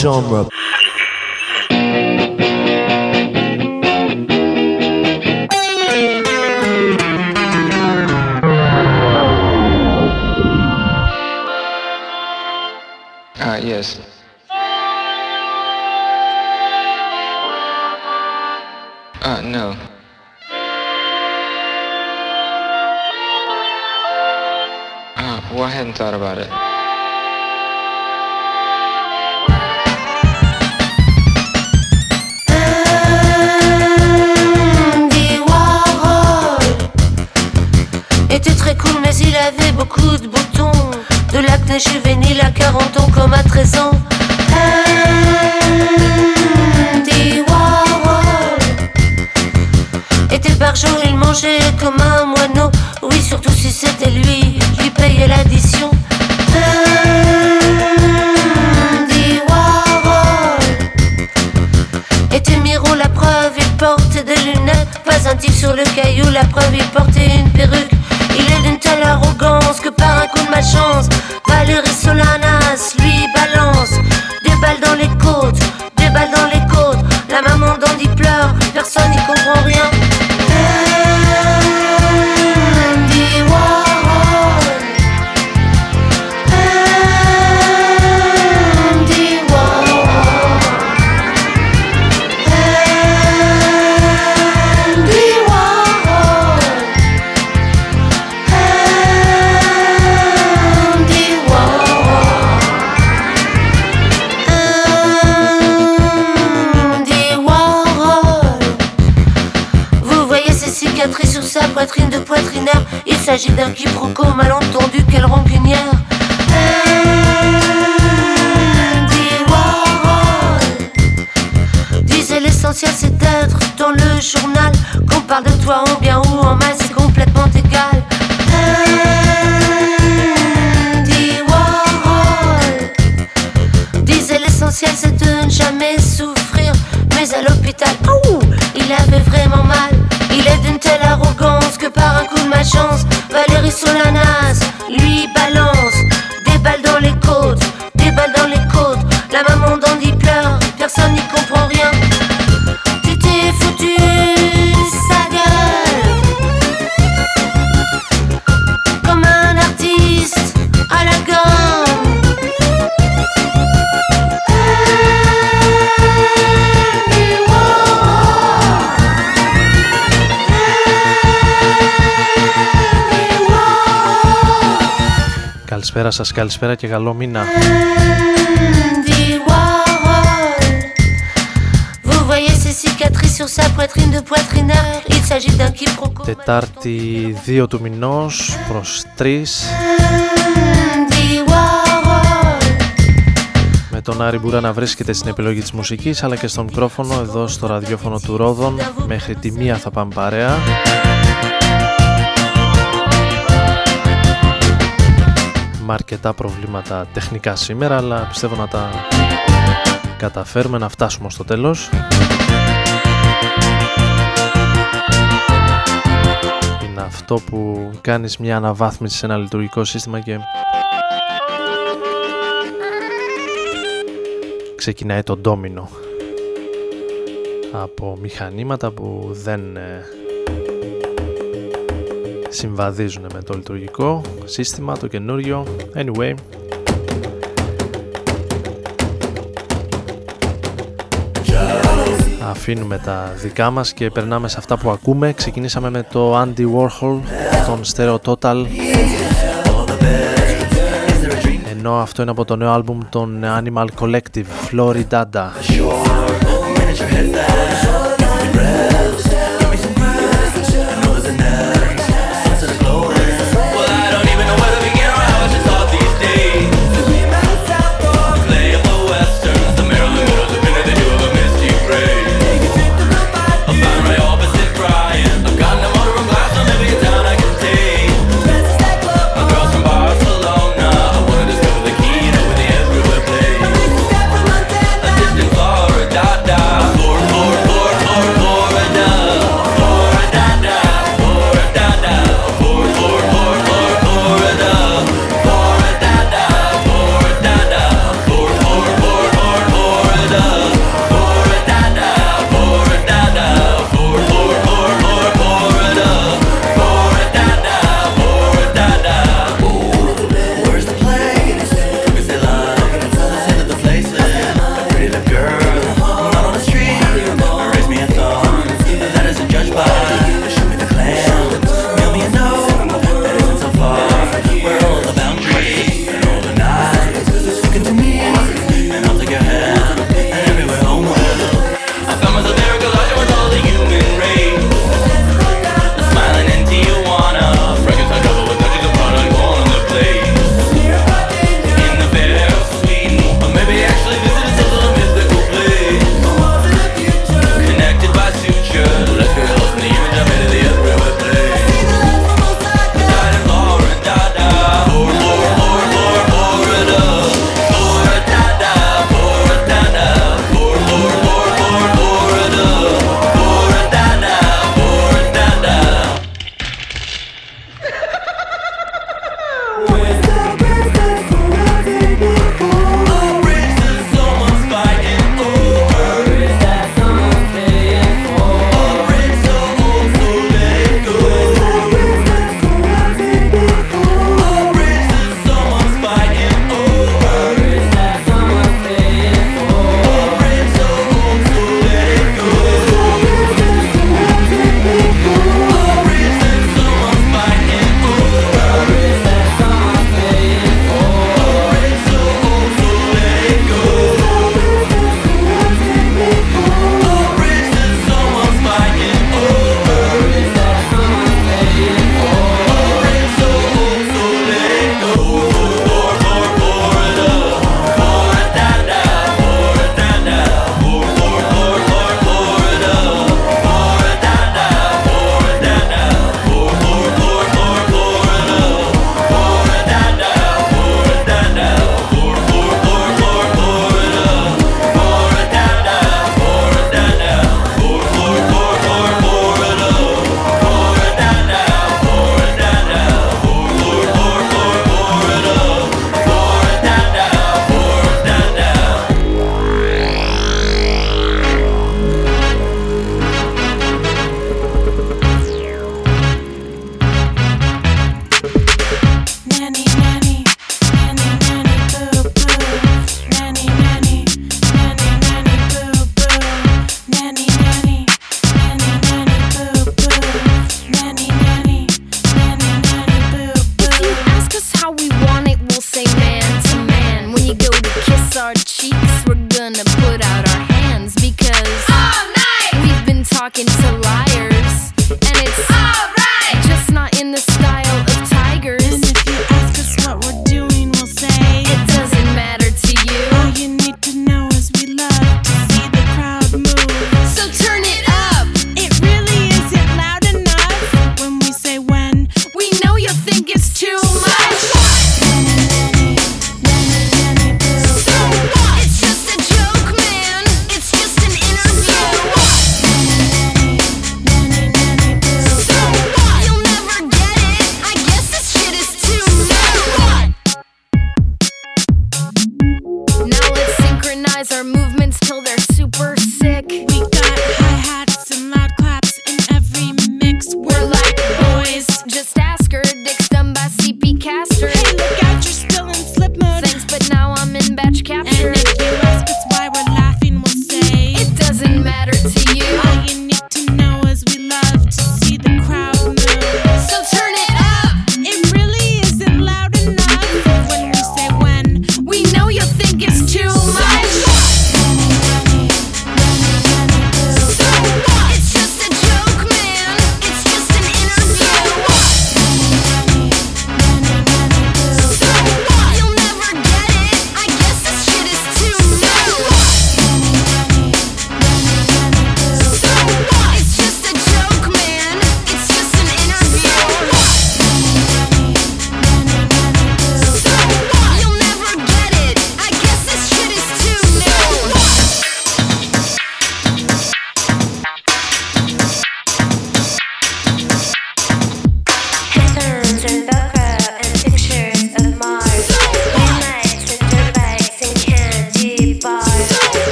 genre d'un quiproquo malentendu, quelle rancunière. Disait l'essentiel c'est d'être dans le journal. Qu'on parle de toi, Καλησπέρα σας, καλησπέρα και καλό μήνα. Τετάρτη 2 του μηνός προς 3 με τον Άρη Μπουρά να βρίσκεται στην επιλογή της μουσικής αλλά και στο μικρόφωνο εδώ στο ραδιόφωνο του Ρόδων. Μέχρι τη μία θα πάμε παρέα. Είχαμε αρκετά προβλήματα τεχνικά σήμερα, αλλά πιστεύω να τα καταφέρουμε να φτάσουμε στο τέλος. Είναι αυτό που κάνεις μια αναβάθμιση σε ένα λειτουργικό σύστημα και ξεκινάει το ντόμινο από μηχανήματα που δεν ε, συμβαδίζουν με το λειτουργικό σύστημα, το καινούριο. Anyway, αφήνουμε τα δικά μας και περνάμε σε αυτά που ακούμε. Ξεκινήσαμε με το Andy Warhol, τον Stereo Total. Ενώ αυτό είναι από το νέο άλμπουμ των Animal Collective, Floridata.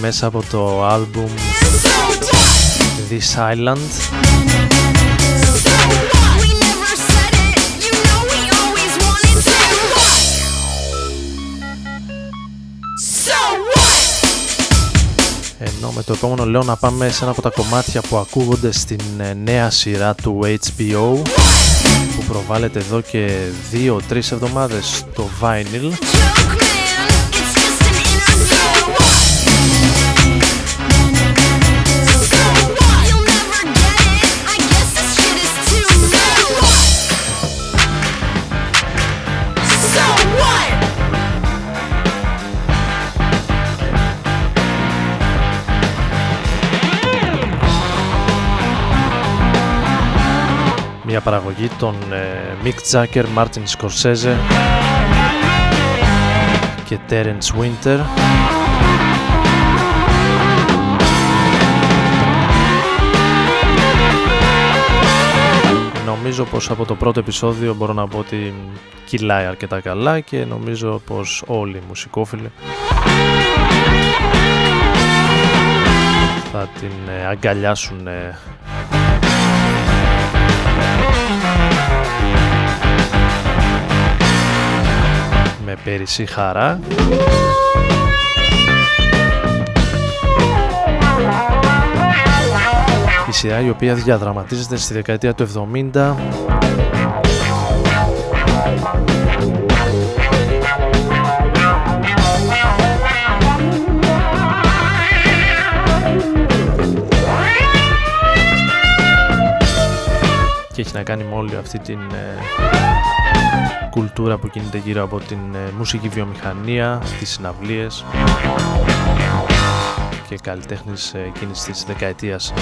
μέσα από το album This Island. Ενώ με το επόμενο λέω να πάμε σε ένα από τα κομμάτια που ακούγονται στην ε, νέα σειρά του HBO που προβάλλεται εδώ και 2-3 εβδομάδες στο Vinyl Μια παραγωγή των ε, Mick Jagger, Martin Scorsese και Terence Winter. Νομίζω πως από το πρώτο επεισόδιο μπορώ να πω ότι κυλάει αρκετά καλά και νομίζω πως όλοι οι μουσικόφιλοι θα την ε, αγκαλιάσουν με περισσή χαρά. Η σειρά η οποία διαδραματίζεται στη δεκαετία του 70 και έχει να κάνει με όλη αυτή την ε, κουλτούρα που κινείται γύρω από την ε, μουσική βιομηχανία, τις συναυλίες και καλλιτέχνης ε, εκείνης της δεκαετίας.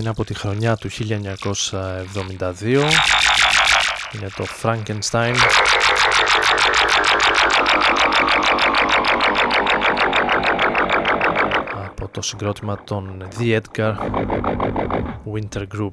Είναι από τη χρονιά του 1972 Είναι το Frankenstein. Από το συγκρότημα των The Edgar Winter Group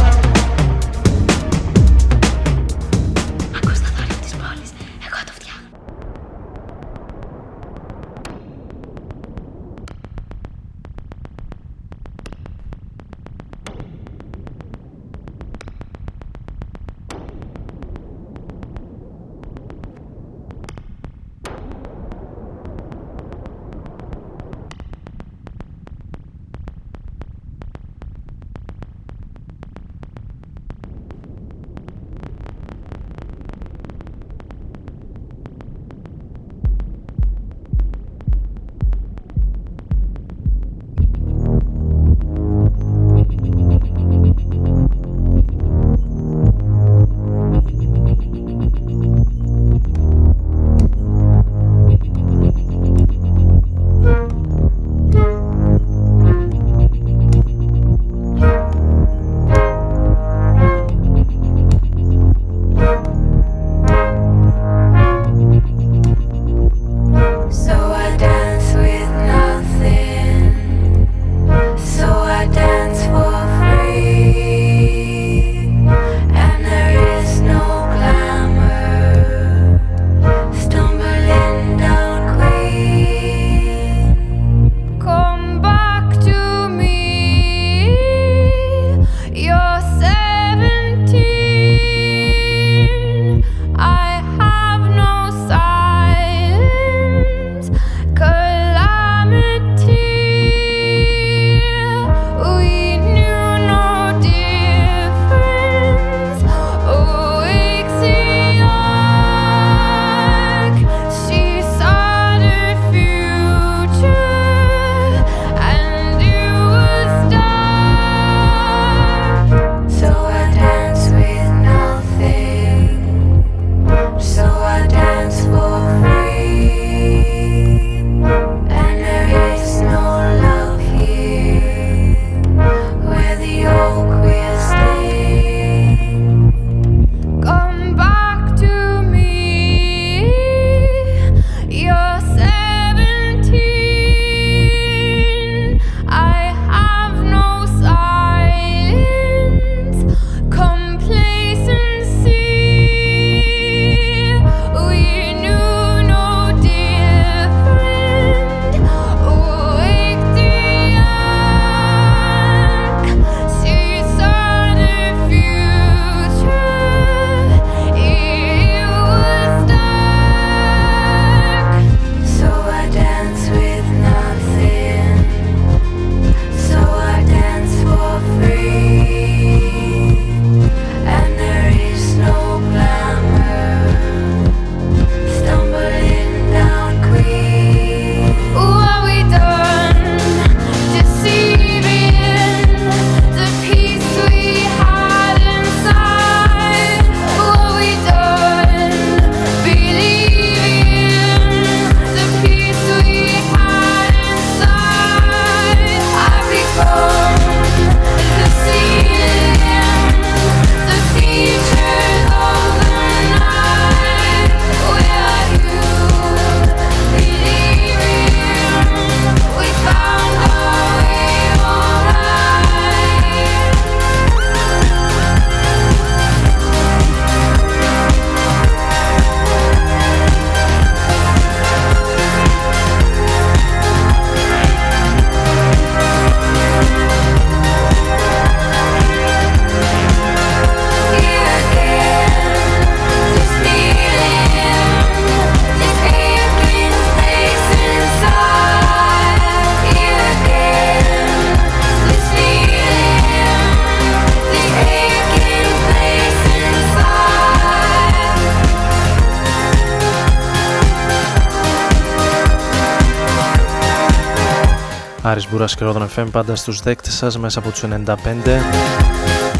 Μπούρας και Ρόδον FM πάντα στους δέκτες σας μέσα από τους 95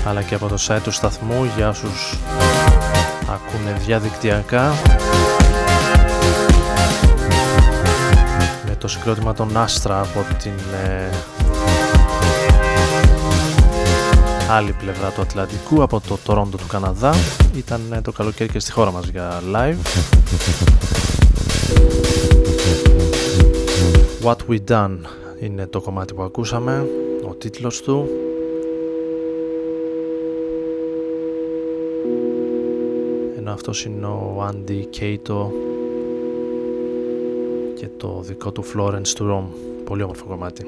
αλλά και από το site του σταθμού για όσους ακούνε διαδικτυακά. Με το συγκρότημα των Άστρα από την ε, άλλη πλευρά του Ατλαντικού από το Τορόντο του Καναδά. Ήταν ε, το καλοκαίρι και στη χώρα μας για live. What We Done είναι το κομμάτι που ακούσαμε, ο τίτλος του. Ενώ αυτός είναι ο Andy Cato και το δικό του Florence του Rome. Πολύ όμορφο κομμάτι.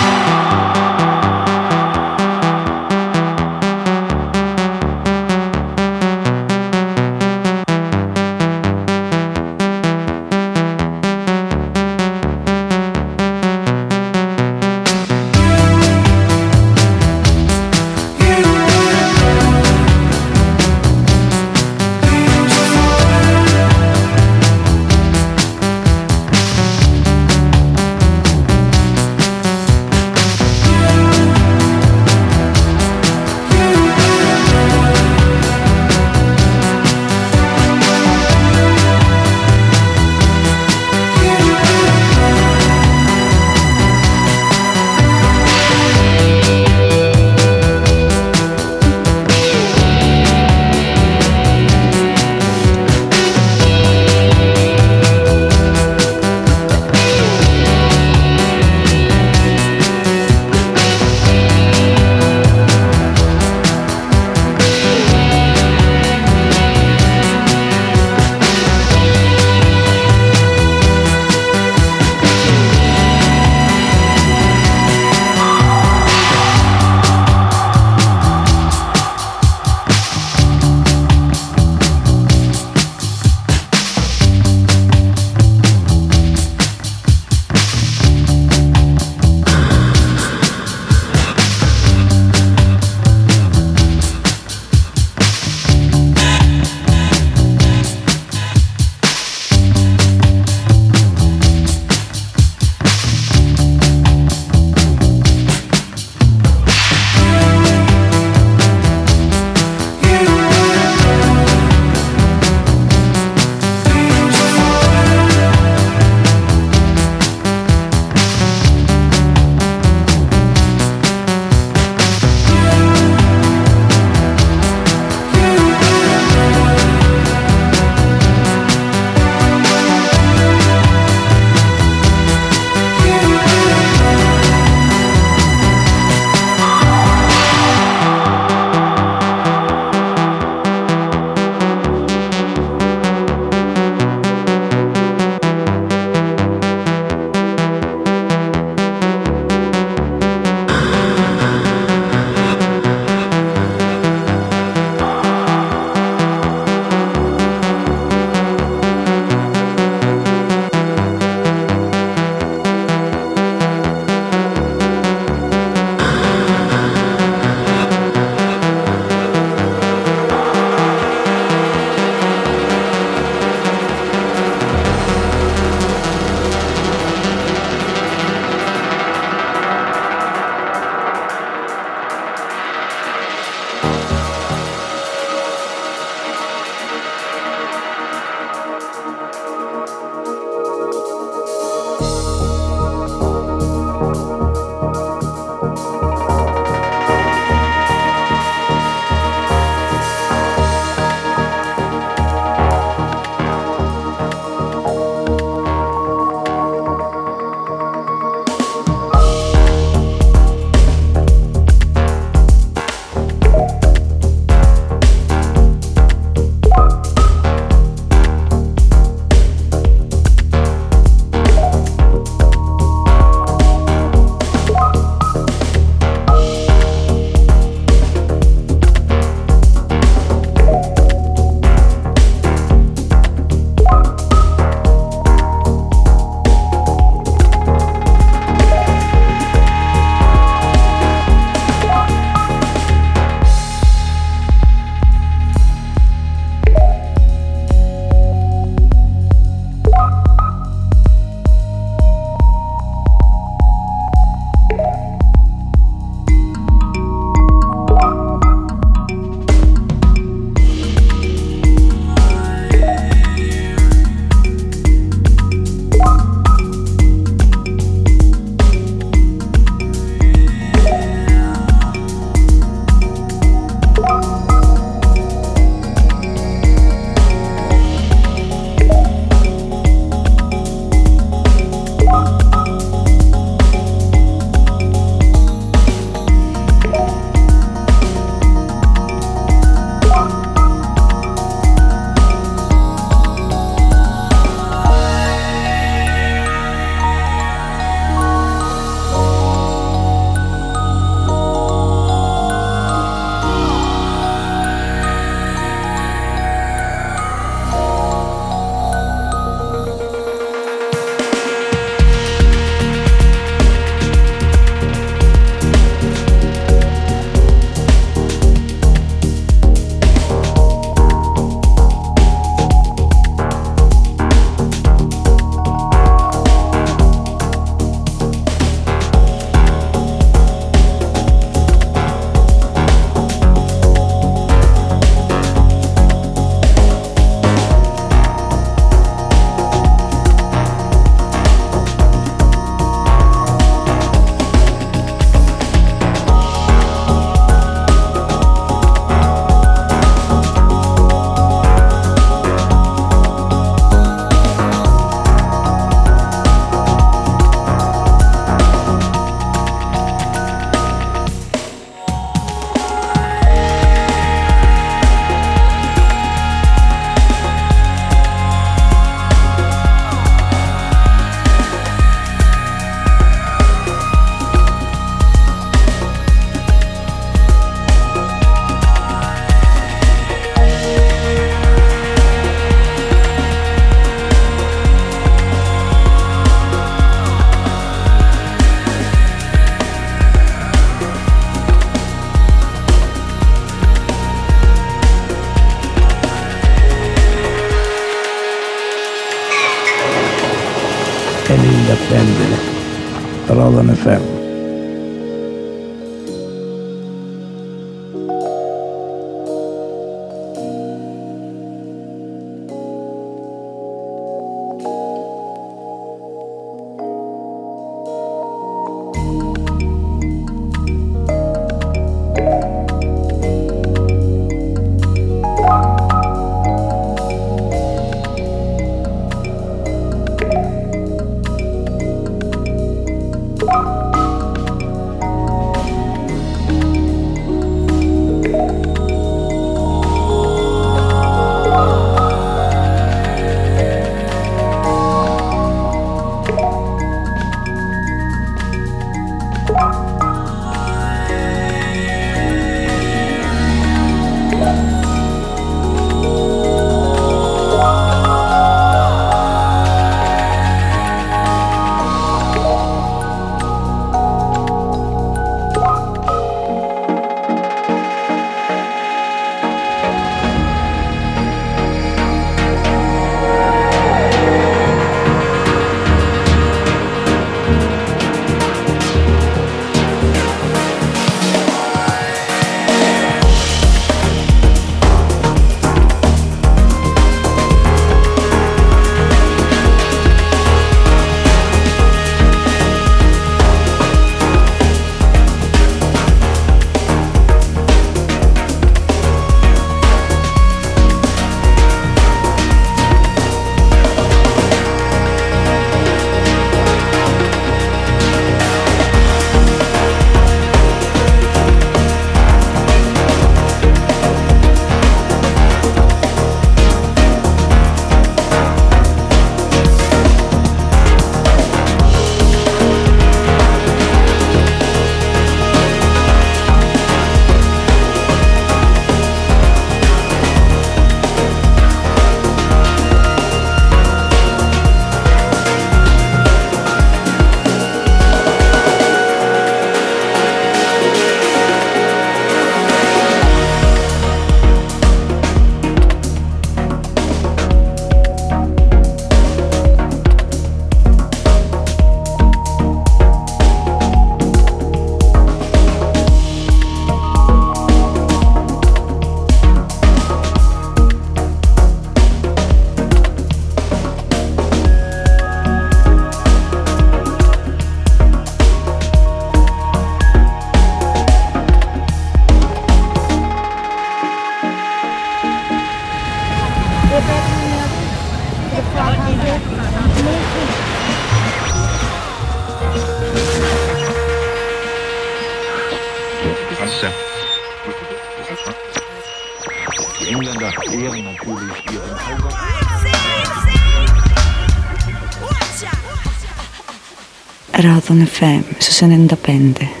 van FM, ze zijn independent.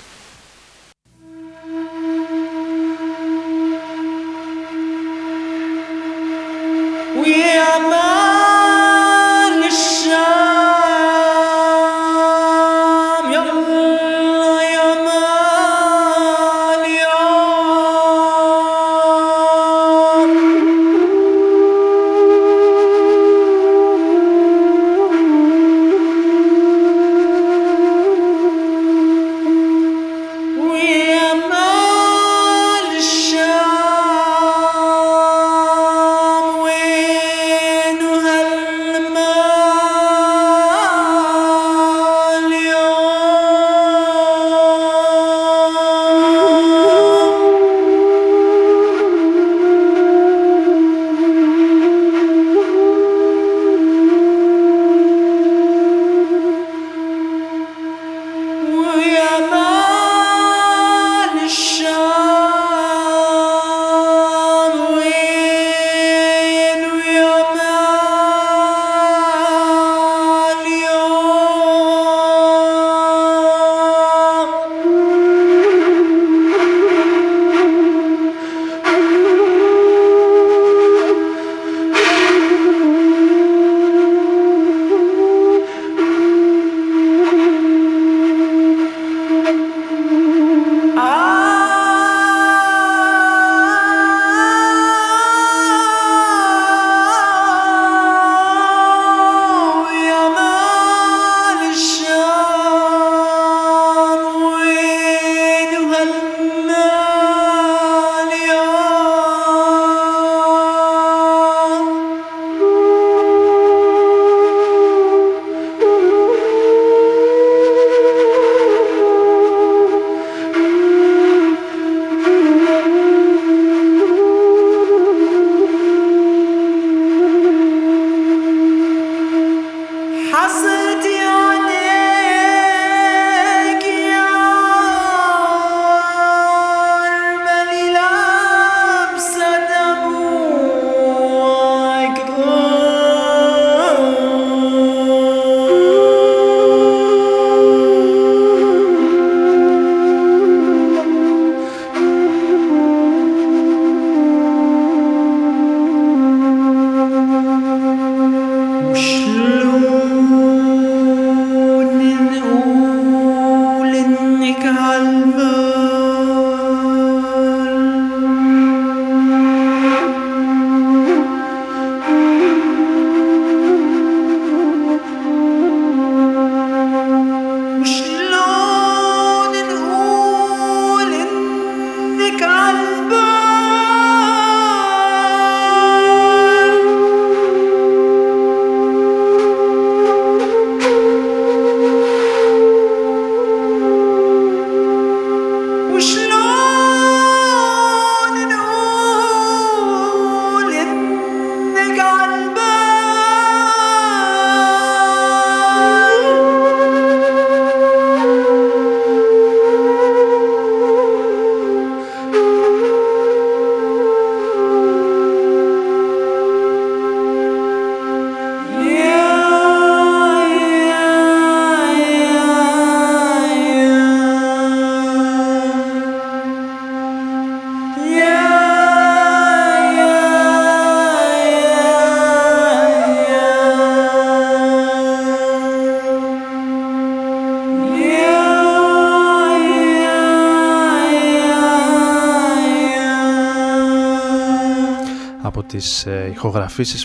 τις ε,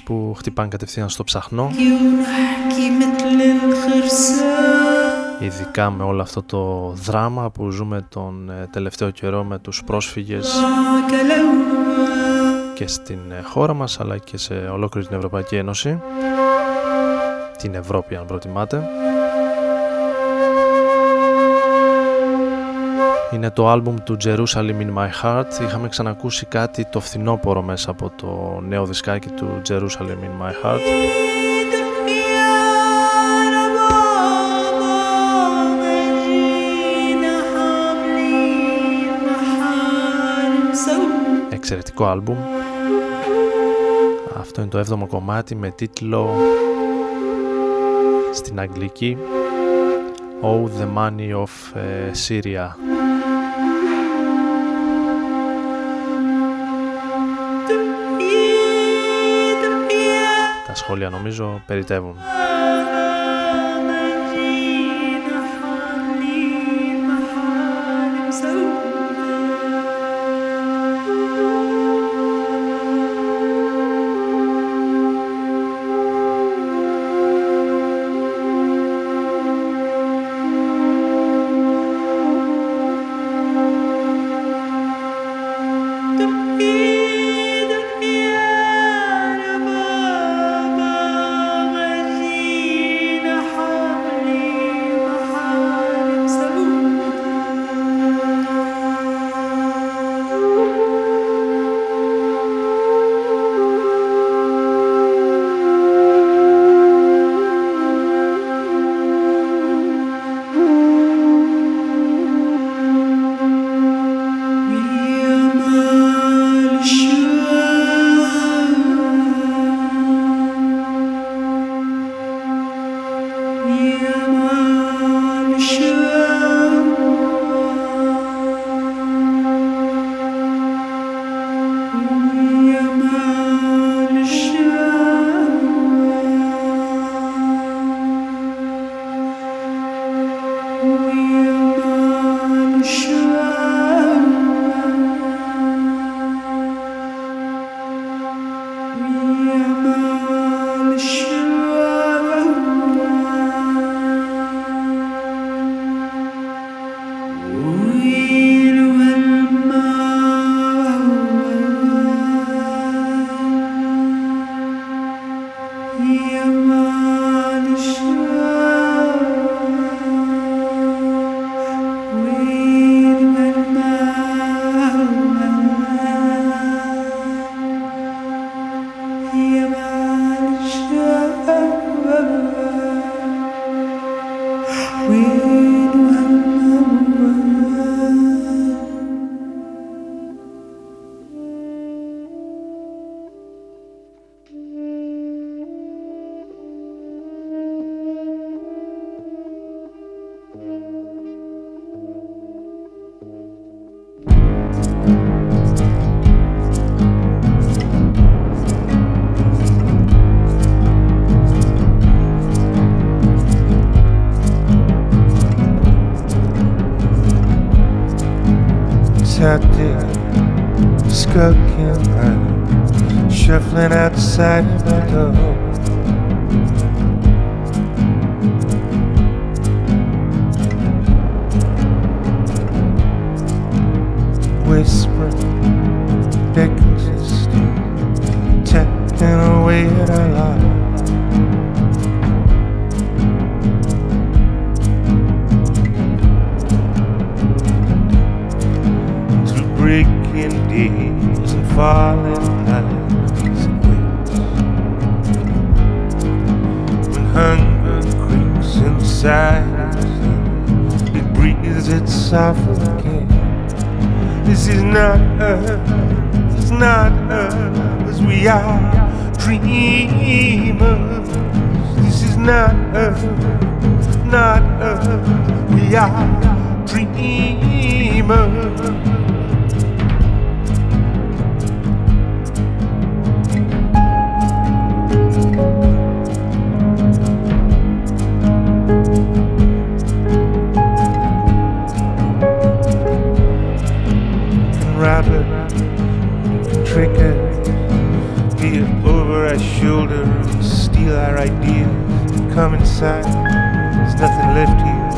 που χτυπάνε κατευθείαν στο ψαχνό. Ειδικά με όλο αυτό το δράμα που ζούμε τον ε, τελευταίο καιρό με τους πρόσφυγες και στην ε, χώρα μας αλλά και σε ολόκληρη την Ευρωπαϊκή Ένωση. Την Ευρώπη αν προτιμάτε. Είναι το άλμπουμ του Jerusalem in My Heart. Είχαμε ξανακούσει κάτι το φθινόπωρο μέσα από το νέο δισκάκι του Jerusalem in My Heart. Εξαιρετικό άλμπουμ. Αυτό είναι το έβδομο κομμάτι με τίτλο στην αγγλική Oh the money of ε, Syria σχόλια νομίζω περιτεύουν us, we are dreamers. This is not us, not us, we are dreamers. can wrap it, can trick it, be it over our shoulder, and steal our ideas, come inside. There's nothing left here,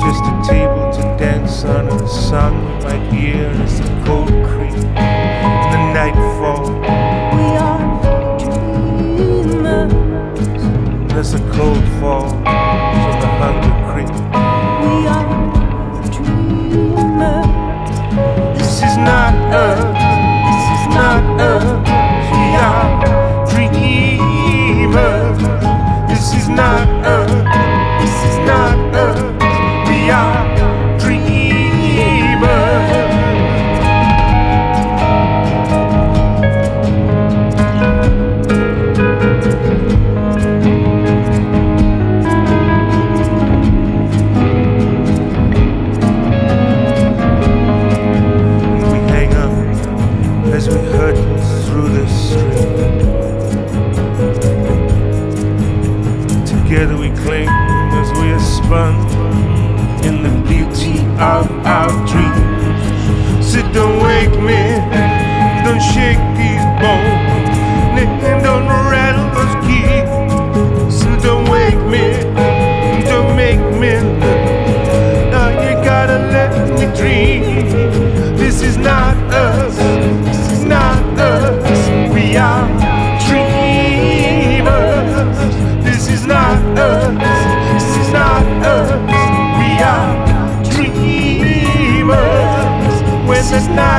just a table to dance on and a song you might hear as the cold creep and the night fall. We are dreamers. There's a cold fall from the hunger creep. We are dreamers. This is not us. she's not a. So don't wake me,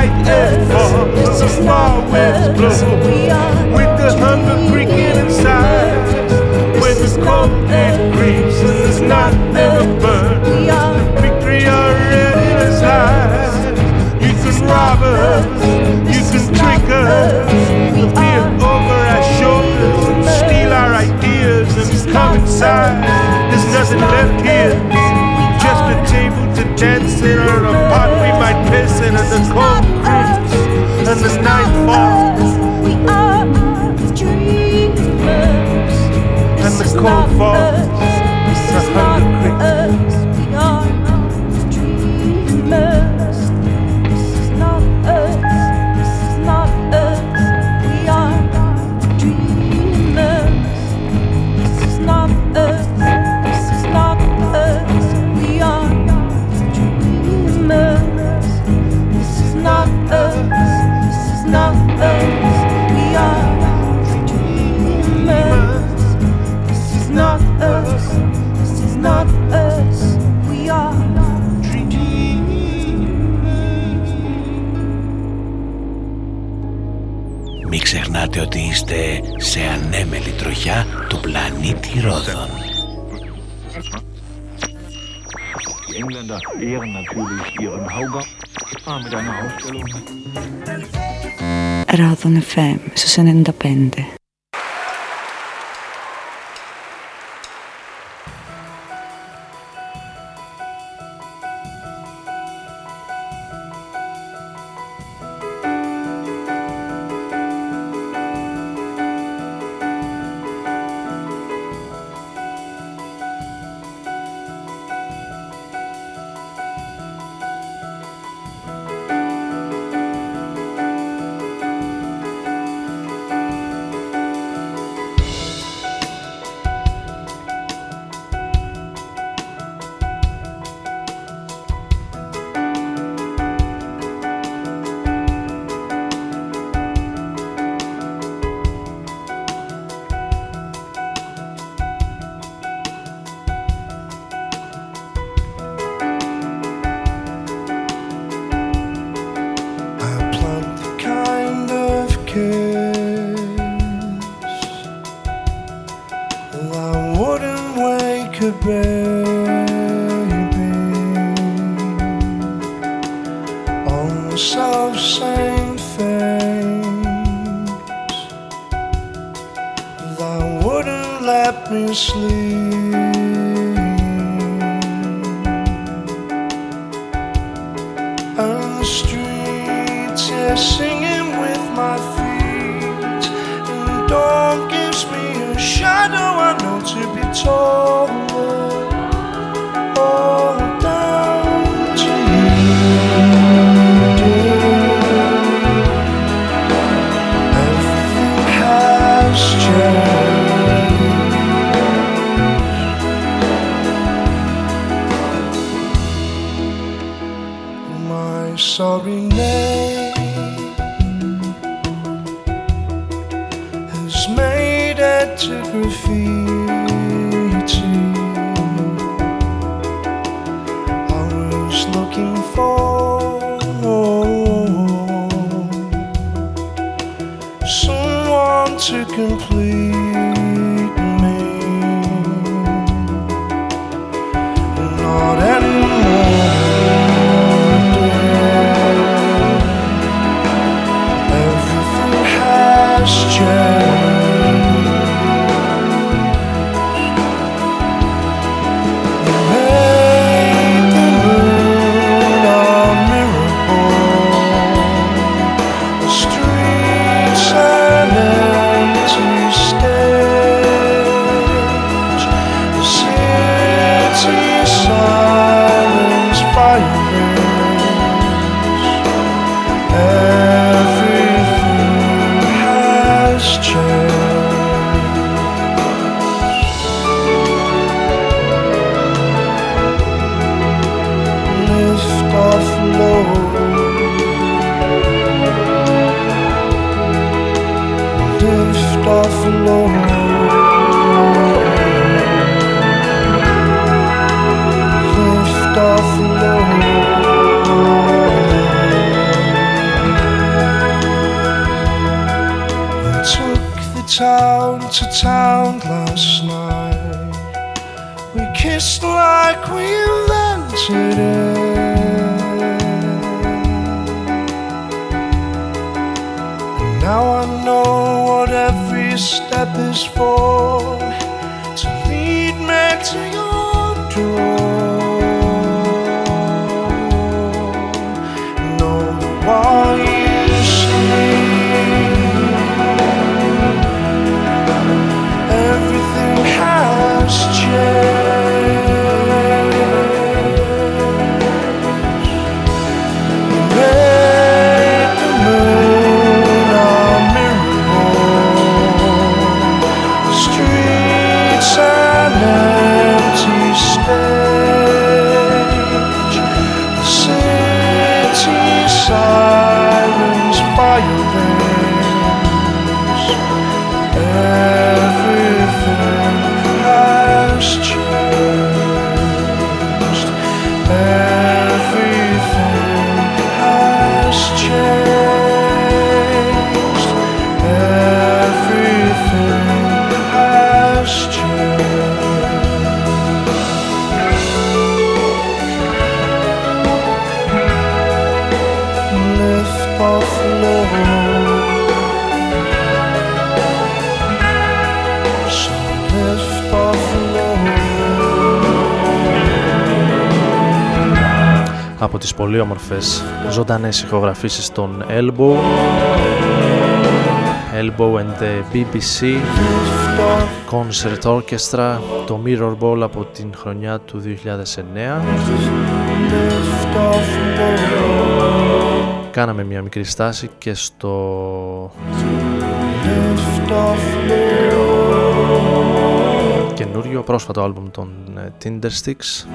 the night falls, the small winds blow. With the hunger creaking inside. When the cold and there's not ever burn. Victory already resides. You can rob us, you can trick us, peer over our shoulders and steal our ideas and come inside. There's nothing left here, just a table to dance in and a pot we might piss in and the cold cold fall. σε ανέμελη τροχιά του πλανήτη Ρόδων. Ρόδων FM, στους 95. geography. τις πολύ όμορφες ζωντανές ηχογραφήσεις των Elbow. Elbow and the BBC Concert Orchestra το Mirror Ball από την χρονιά του 2009 Κάναμε μια μικρή στάση και στο καινούριο πρόσφατο άλμπουμ των ε, Tindersticks,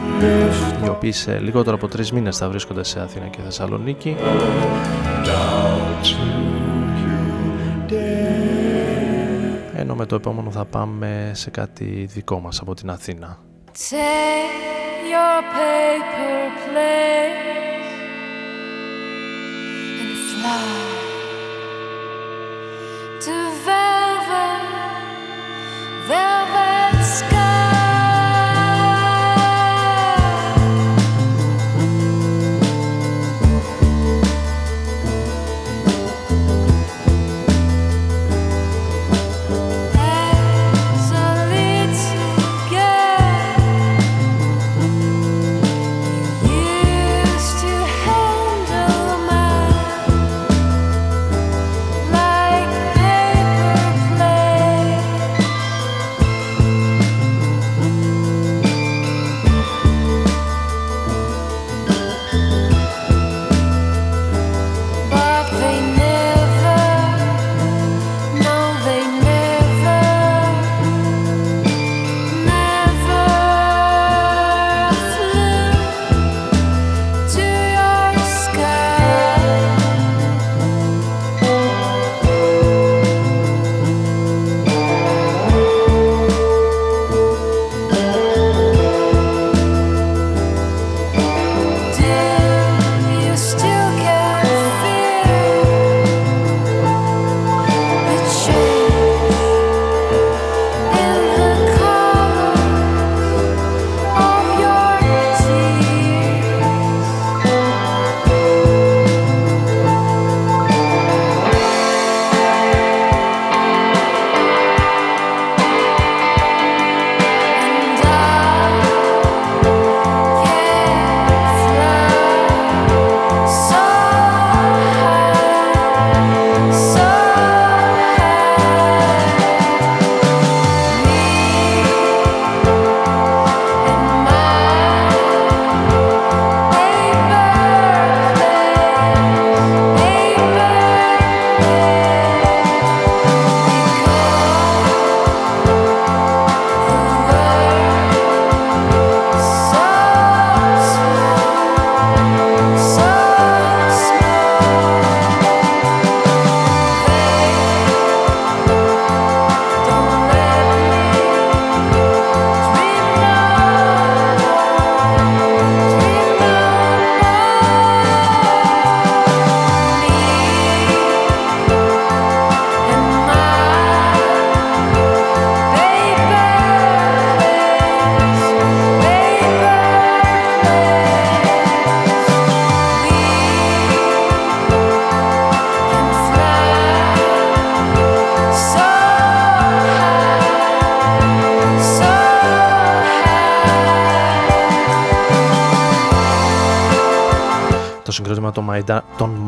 οι οποίοι σε λιγότερο από τρεις μήνες θα βρίσκονται σε Αθήνα και Θεσσαλονίκη ενώ με το επόμενο θα πάμε σε κάτι δικό μας από την Αθήνα Take your paper and fly.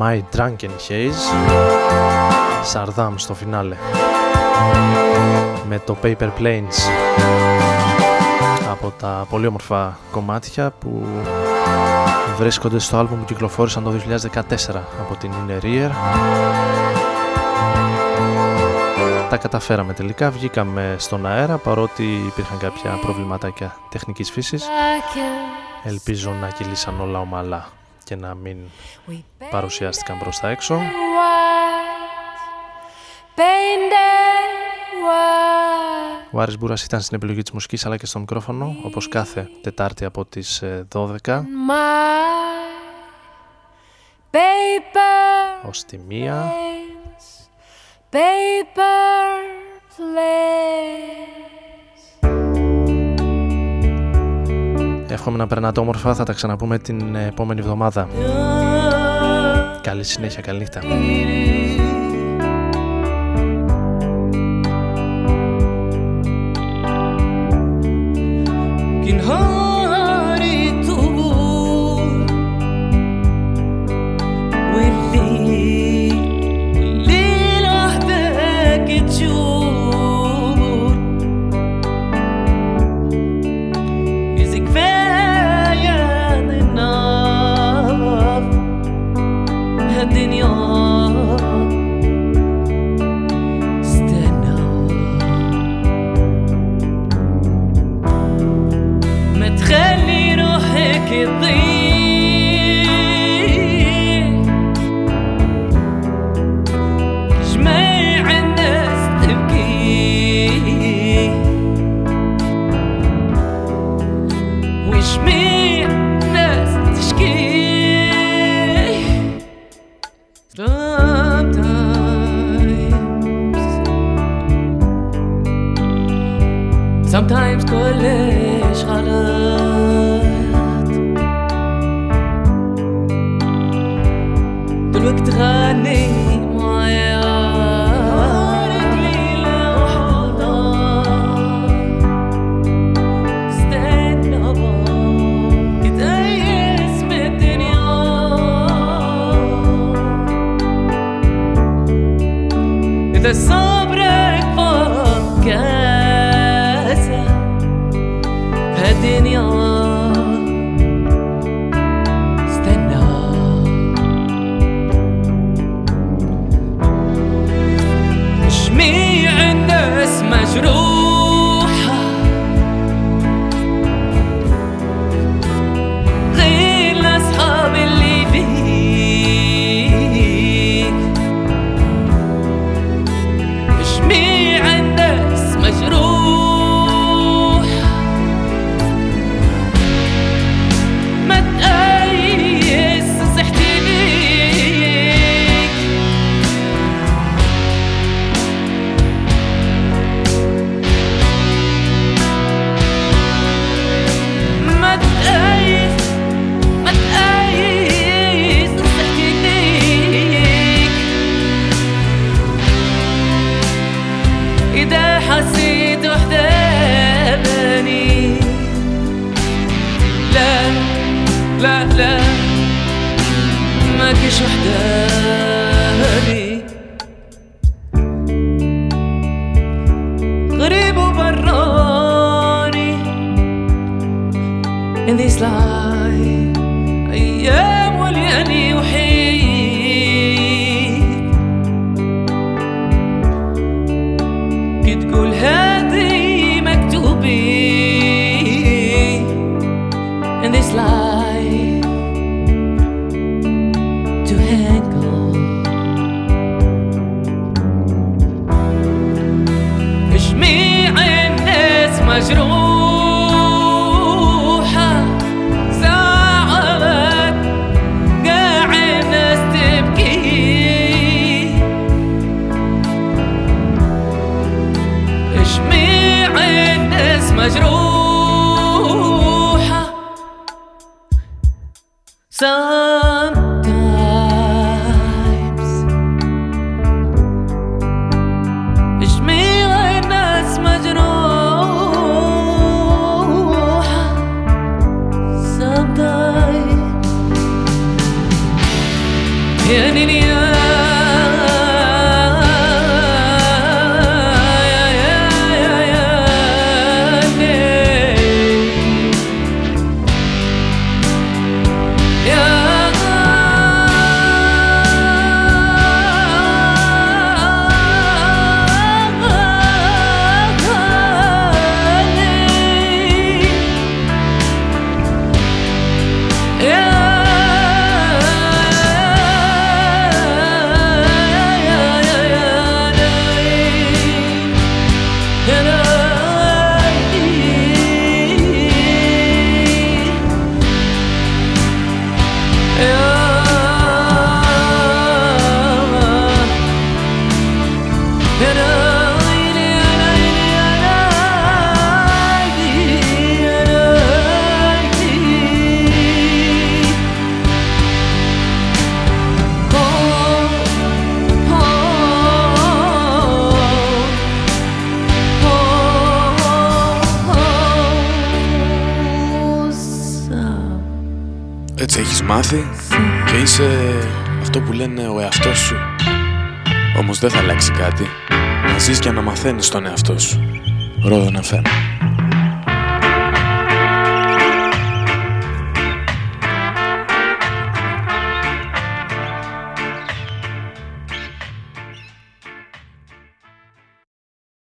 My Drunken Haze. Σαρδάμ στο φινάλε. Με το Paper Planes. Από τα πολύ όμορφα κομμάτια που βρίσκονται στο άλμπουμ που κυκλοφόρησαν το 2014 από την Inner Ear. Τα καταφέραμε τελικά, βγήκαμε στον αέρα παρότι υπήρχαν κάποια προβληματάκια τεχνικής φύσης. Ελπίζω να κυλήσαν όλα ομαλά και να μην παρουσιάστηκαν προς τα έξω. Ο Άρης Μπούρας ήταν στην επιλογή της μουσικής αλλά και στο μικρόφωνο όπως κάθε Τετάρτη από τις ε, 12 Paper ως τη μία. Paper plane Εύχομαι να περνάτε όμορφα, θα τα ξαναπούμε την επόμενη εβδομάδα. Καλή συνέχεια, καλή νύχτα. So μαθαίνεις τον εαυτό σου. Ρόδον FM.